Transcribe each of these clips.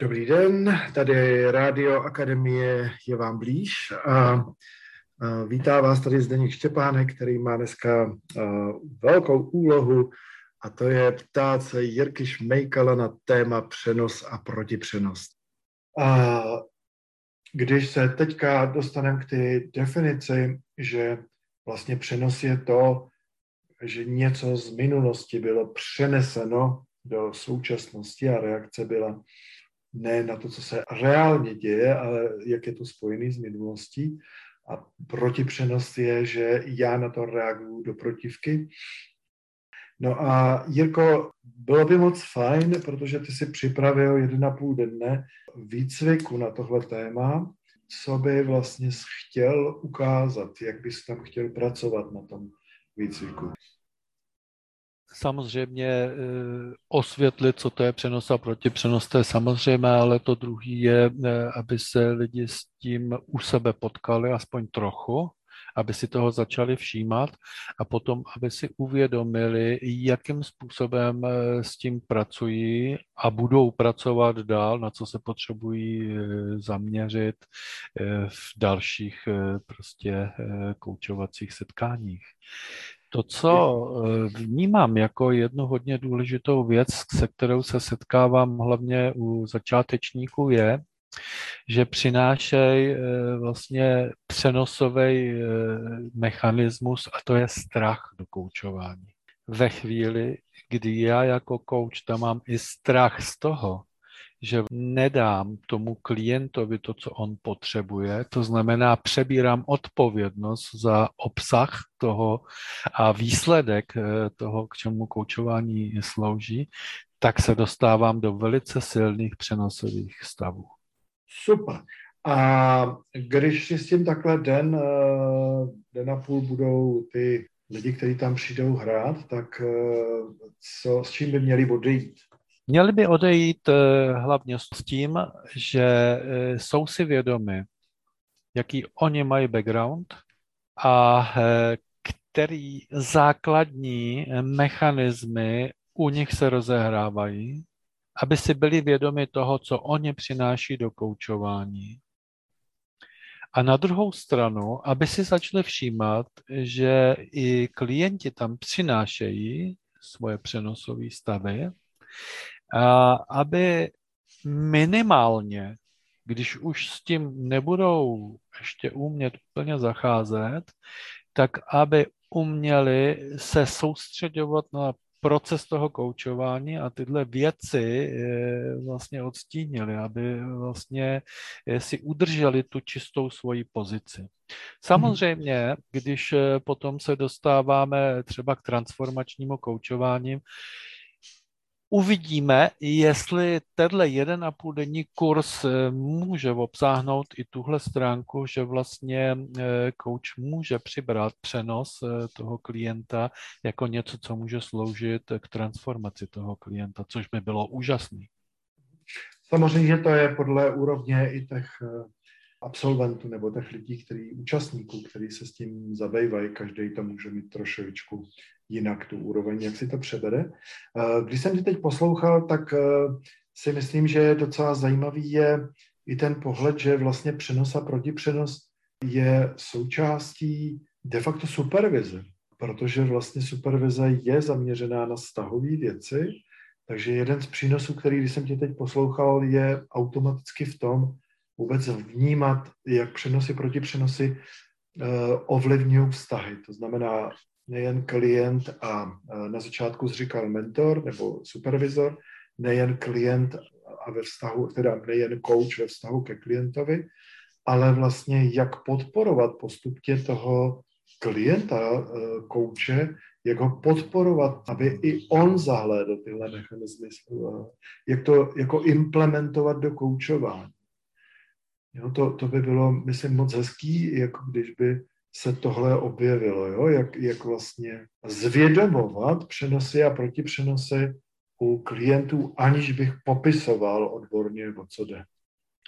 Dobrý den, tady Rádio Akademie je vám blíž. A, vítá vás tady Zdeněk Štěpánek, který má dneska velkou úlohu a to je ptát se Jirky Šmejkala na téma přenos a protipřenos. A když se teďka dostaneme k té definici, že vlastně přenos je to, že něco z minulosti bylo přeneseno do současnosti a reakce byla ne na to, co se reálně děje, ale jak je to spojený s minulostí. A protipřenos je, že já na to reaguju do protivky. No a Jirko, bylo by moc fajn, protože ty si připravil jeden a půl dne výcviku na tohle téma, co by vlastně chtěl ukázat, jak bys tam chtěl pracovat na tom výcviku samozřejmě eh, osvětlit, co to je přenos a protipřenos, to je samozřejmé, ale to druhý je, eh, aby se lidi s tím u sebe potkali aspoň trochu, aby si toho začali všímat a potom, aby si uvědomili, jakým způsobem eh, s tím pracují a budou pracovat dál, na co se potřebují zaměřit v dalších prostě koučovacích setkáních. To, co eh, vnímám jako jednu hodně důležitou věc, se kterou se setkávám hlavně u začátečníků, je, že přinášejí eh, vlastně přenosový eh, mechanismus a to je strach do koučování. Ve chvíli, kdy já jako kouč tam mám i strach z toho, že nedám tomu klientovi to, co on potřebuje, to znamená přebírám odpovědnost za obsah toho a výsledek eh, toho, k čemu koučování slouží, tak se dostávám do velice silných přenosových stavů. Super. A když si s tím takhle den, eh, den a půl budou ty lidi, kteří tam přijdou hrát, tak eh, co, s čím by měli odejít? Měli by odejít eh, hlavně s tím, že eh, jsou si vědomi, jaký oni mají background a eh, který základní mechanismy u nich se rozehrávají, aby si byli vědomi toho, co oni přináší do koučování. A na druhou stranu, aby si začali všímat, že i klienti tam přinášejí svoje přenosové stavy aby minimálně, když už s tím nebudou ještě umět úplně zacházet, tak aby uměli se soustředovat na proces toho koučování a tyhle věci eh, vlastně odstínili, aby vlastně eh, si udrželi tu čistou svoji pozici. Samozřejmě, když eh, potom se dostáváme třeba k transformačnímu koučování, Uvidíme, jestli tenhle jeden a půl denní kurz eh, může obsáhnout i tuhle stránku, že vlastně coach eh, může přibrat přenos eh, toho klienta jako něco, co může sloužit k transformaci toho klienta, což by bylo úžasný. Samozřejmě to je podle úrovně i těch absolventů nebo těch lidí, který, účastníků, kteří se s tím zabývají. Každý to může mít trošičku jinak tu úroveň, jak si to přebere. Eh, když jsem tě teď poslouchal, tak eh, si myslím, že docela zajímavý je i ten pohled, že vlastně přenos a protipřenos je součástí de facto supervize, protože vlastně supervize je zaměřená na stahové věci, takže jeden z přínosů, který, když jsem tě teď poslouchal, je automaticky v tom vůbec vnímat, jak přenosy, protipřenosy uh, ovlivňují vztahy. To znamená, nejen klient a na začátku říkal mentor nebo supervizor, nejen klient a ve vztahu, teda nejen coach ve vztahu ke klientovi, ale vlastně jak podporovat postupně toho klienta, kouče, jak ho podporovat, aby i on zahlédl tyhle mechanismy, jak to jako implementovat do koučování. Jo, to, to by bylo, myslím, moc hezký, jako když by se tohle objevilo, jo? Jak, jak vlastně zvědomovat přenosy a protipřenosy u klientů, aniž bych popisoval odborně, o co jde.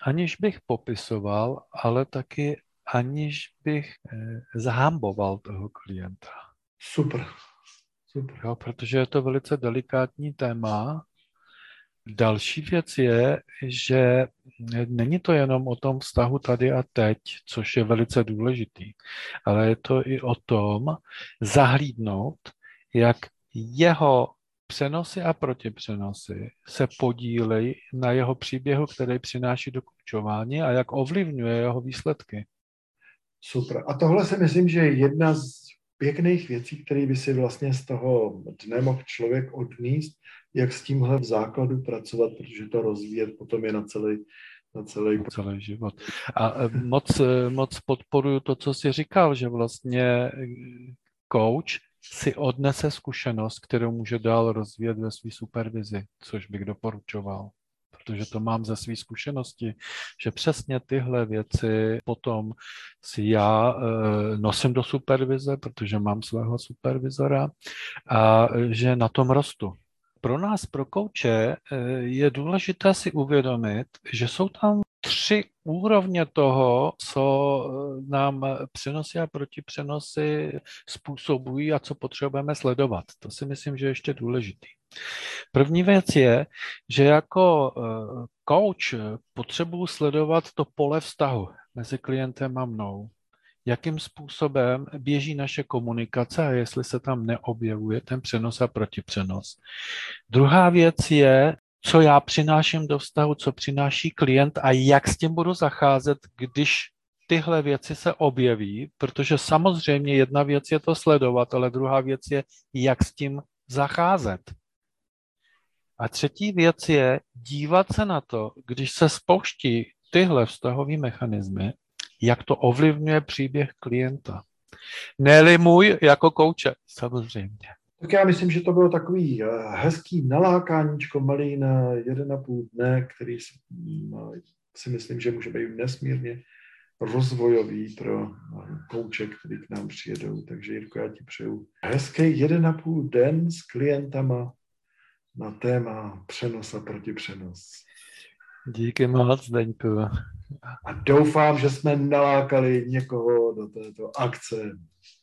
Aniž bych popisoval, ale taky aniž bych eh, zahamboval toho klienta. Super. Super. Jo, protože je to velice delikátní téma Další věc je, že není to jenom o tom vztahu tady a teď, což je velice důležitý, ale je to i o tom zahlídnout, jak jeho přenosy a protipřenosy se podílejí na jeho příběhu, který přináší do koučování a jak ovlivňuje jeho výsledky. Super. A tohle si myslím, že je jedna z pěkných věcí, které by si vlastně z toho dne mohl člověk odníst, jak s tímhle v základu pracovat, protože to rozvíjet potom je na celý, na celý, na celý život. A e, moc, e, moc podporuju to, co jsi říkal, že vlastně e, coach si odnese zkušenost, kterou může dál rozvíjet ve své supervizi, což bych doporučoval protože to mám ze své zkušenosti, že přesně tyhle věci potom si já e, nosím do supervize, protože mám svého supervizora a že na tom rostu. Pro nás, pro kouče, e, je důležité si uvědomit, že jsou tam tři úrovně toho, co nám přenosy a protipřenosy způsobují a co potřebujeme sledovat. To si myslím, že je ještě důležitý. První věc je, že jako eh, coach potřebuji sledovat to pole vztahu mezi klientem a mnou. Jakým způsobem běží naše komunikace a jestli se tam neobjevuje ten přenos a protipřenos. Druhá věc je, co já přináším do vztahu, co přináší klient a jak s tím budu zacházet, když tyhle věci se objeví, protože samozřejmě jedna věc je to sledovat, ale druhá věc je, jak s tím zacházet. A třetí věc je dívat se na to, když se spouští tyhle vztahové mechanismy, jak to ovlivňuje příběh klienta. ne můj jako kouče, samozřejmě. Tak já myslím, že to bylo takový eh, hezký nalákáníčko malý na jeden a půl dne, který si, mm, si myslím, že může být nesmírně rozvojový pro eh, kouče, který k nám přijedou. Takže Jirko, já ti přeju hezký jeden a půl den s klientama na téma přenos a protipřenos. Díky moc, Deňku. A doufám, že jsme nalákali někoho do této akce.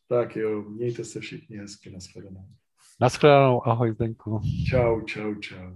Tak jo, mějte se všichni hezky, nashledanou. Nashledanou, ahoj Zdeňku. Čau, čau, čau.